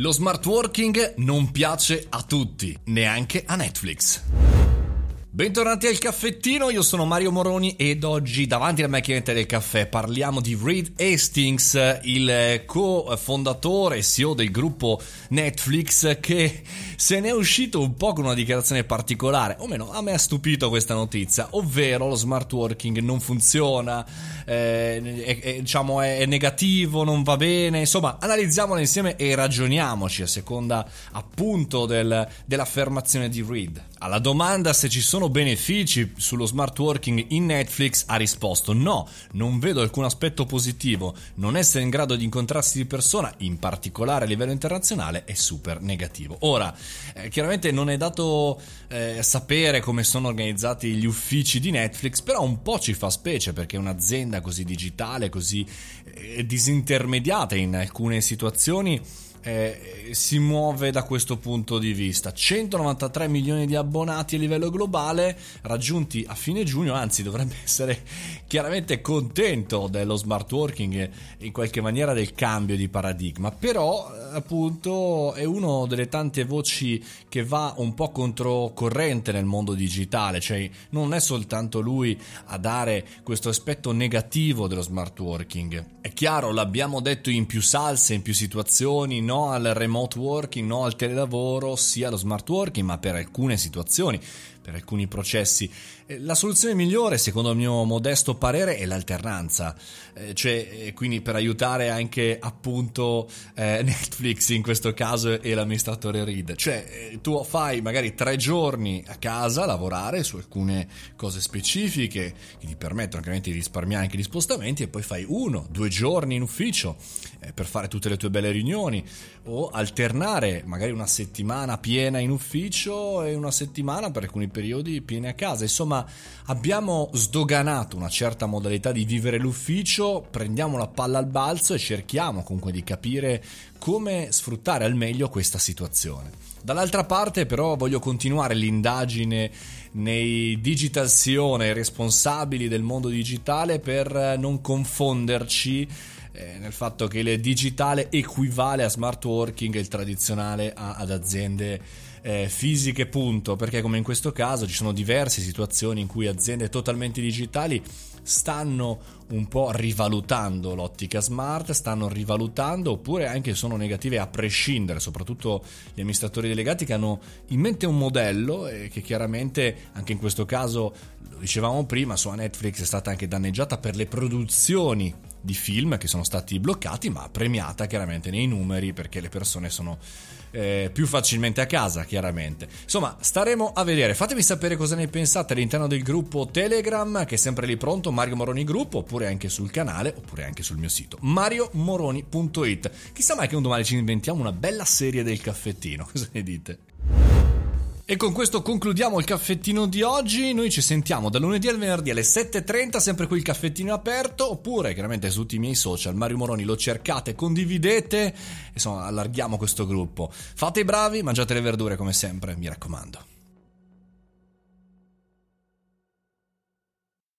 Lo smart working non piace a tutti, neanche a Netflix. Bentornati al caffettino, io sono Mario Moroni ed oggi davanti alla macchinetta del caffè parliamo di Reed Hastings, il co-fondatore e CEO del gruppo Netflix che se ne è uscito un po' con una dichiarazione particolare, o meno a me ha stupito questa notizia, ovvero lo smart working non funziona, eh, è, è, diciamo è, negativo, non va bene, insomma analizziamolo insieme e ragioniamoci a seconda appunto del, dell'affermazione di Reed. Alla domanda se ci sono benefici sullo smart working in Netflix ha risposto no, non vedo alcun aspetto positivo, non essere in grado di incontrarsi di persona, in particolare a livello internazionale, è super negativo. Ora, eh, chiaramente non è dato eh, sapere come sono organizzati gli uffici di Netflix, però un po' ci fa specie perché un'azienda così digitale, così eh, disintermediata in alcune situazioni eh, si muove da questo punto di vista. 193 milioni di abbonati a livello globale raggiunti a fine giugno, anzi dovrebbe essere chiaramente contento dello smart working in qualche maniera del cambio di paradigma, però eh, appunto è una delle tante voci che va un po' controcorrente nel mondo digitale, cioè non è soltanto lui a dare questo aspetto negativo dello smart working. È chiaro, l'abbiamo detto in più salse, in più situazioni, no al remote working, no al telelavoro, sia allo smart working, ma per alcune situazioni per alcuni processi. Eh, la soluzione migliore, secondo il mio modesto parere, è l'alternanza, eh, cioè eh, quindi per aiutare anche appunto Netflix in questo caso e l'amministratore Reed. Cioè tu fai magari tre giorni a casa a lavorare su alcune cose specifiche che ti permettono chiaramente di risparmiare anche gli spostamenti e poi fai uno, due giorni in ufficio per fare tutte le tue belle riunioni o alternare magari una settimana piena in ufficio e una settimana per alcuni periodi pieni a casa. Insomma, abbiamo sdoganato una certa modalità di vivere l'ufficio, prendiamo la palla al balzo e cerchiamo comunque di capire come sfruttare al meglio questa situazione. Dall'altra parte però voglio continuare l'indagine nei nei responsabili del mondo digitale per non confonderci eh, nel fatto che il digitale equivale a smart working e il tradizionale ad aziende eh, fisiche, punto, perché come in questo caso ci sono diverse situazioni in cui aziende totalmente digitali stanno un po' rivalutando l'ottica smart, stanno rivalutando oppure anche sono negative a prescindere, soprattutto gli amministratori delegati che hanno in mente un modello e che chiaramente anche in questo caso, lo dicevamo prima, sua Netflix è stata anche danneggiata per le produzioni di film che sono stati bloccati, ma premiata chiaramente nei numeri perché le persone sono eh, più facilmente a casa, chiaramente. Insomma, staremo a vedere. Fatemi sapere cosa ne pensate all'interno del gruppo Telegram, che è sempre lì pronto, Mario Moroni Gruppo, oppure anche sul canale, oppure anche sul mio sito, mariomoroni.it. Chissà mai che un domani ci inventiamo una bella serie del caffettino, cosa ne dite? E con questo concludiamo il caffettino di oggi. Noi ci sentiamo da lunedì al venerdì alle 7.30, sempre qui il caffettino aperto, oppure chiaramente su tutti i miei social. Mario Moroni lo cercate, condividete, insomma allarghiamo questo gruppo. Fate i bravi, mangiate le verdure come sempre, mi raccomando.